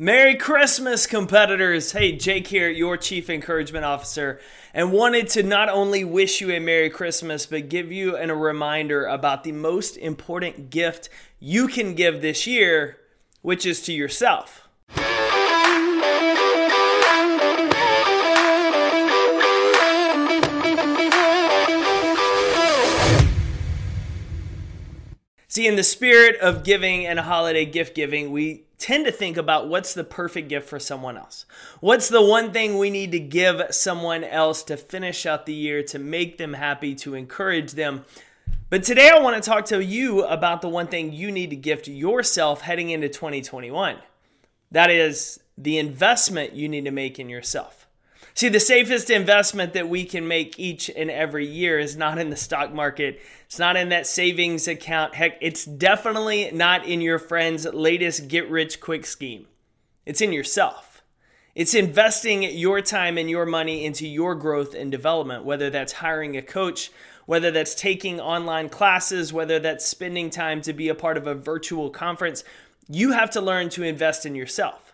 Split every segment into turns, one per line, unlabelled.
Merry Christmas, competitors! Hey, Jake here, your Chief Encouragement Officer, and wanted to not only wish you a Merry Christmas, but give you an, a reminder about the most important gift you can give this year, which is to yourself. See, in the spirit of giving and holiday gift giving, we tend to think about what's the perfect gift for someone else. What's the one thing we need to give someone else to finish out the year, to make them happy, to encourage them. But today I want to talk to you about the one thing you need to gift yourself heading into 2021. That is the investment you need to make in yourself. See, the safest investment that we can make each and every year is not in the stock market. It's not in that savings account. Heck, it's definitely not in your friend's latest get rich quick scheme. It's in yourself. It's investing your time and your money into your growth and development, whether that's hiring a coach, whether that's taking online classes, whether that's spending time to be a part of a virtual conference. You have to learn to invest in yourself.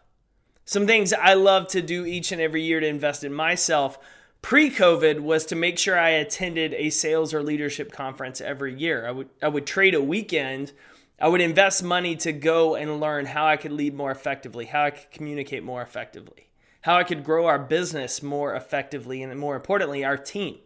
Some things I love to do each and every year to invest in myself pre COVID was to make sure I attended a sales or leadership conference every year. I would, I would trade a weekend. I would invest money to go and learn how I could lead more effectively, how I could communicate more effectively, how I could grow our business more effectively, and more importantly, our team.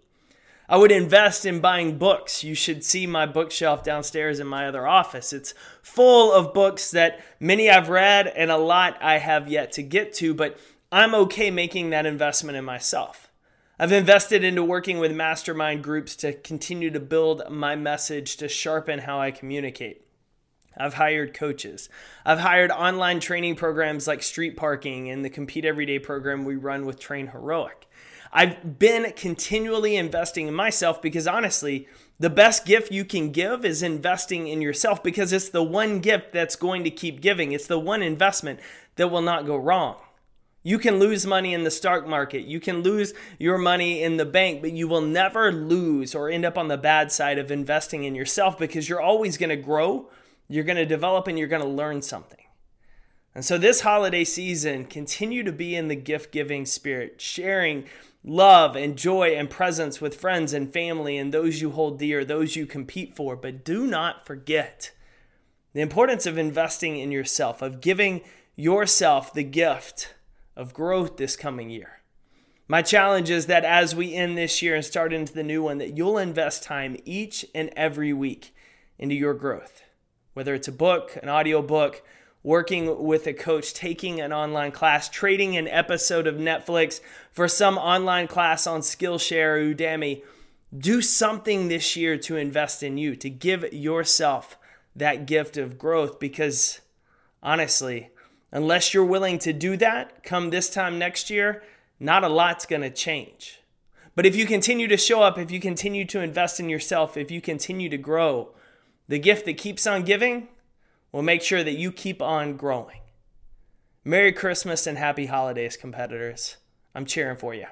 I would invest in buying books. You should see my bookshelf downstairs in my other office. It's full of books that many I've read and a lot I have yet to get to, but I'm okay making that investment in myself. I've invested into working with mastermind groups to continue to build my message to sharpen how I communicate. I've hired coaches. I've hired online training programs like Street Parking and the Compete Everyday program we run with Train Heroic. I've been continually investing in myself because honestly, the best gift you can give is investing in yourself because it's the one gift that's going to keep giving. It's the one investment that will not go wrong. You can lose money in the stock market. You can lose your money in the bank, but you will never lose or end up on the bad side of investing in yourself because you're always going to grow, you're going to develop, and you're going to learn something. And so, this holiday season, continue to be in the gift giving spirit, sharing love and joy and presence with friends and family and those you hold dear, those you compete for. But do not forget the importance of investing in yourself, of giving yourself the gift of growth this coming year. My challenge is that as we end this year and start into the new one, that you'll invest time each and every week into your growth. Whether it's a book, an audio book, working with a coach, taking an online class, trading an episode of Netflix for some online class on Skillshare or Udemy. Do something this year to invest in you, to give yourself that gift of growth because honestly, unless you're willing to do that come this time next year, not a lot's going to change. But if you continue to show up, if you continue to invest in yourself, if you continue to grow, the gift that keeps on giving will make sure that you keep on growing. Merry Christmas and happy holidays, competitors. I'm cheering for you.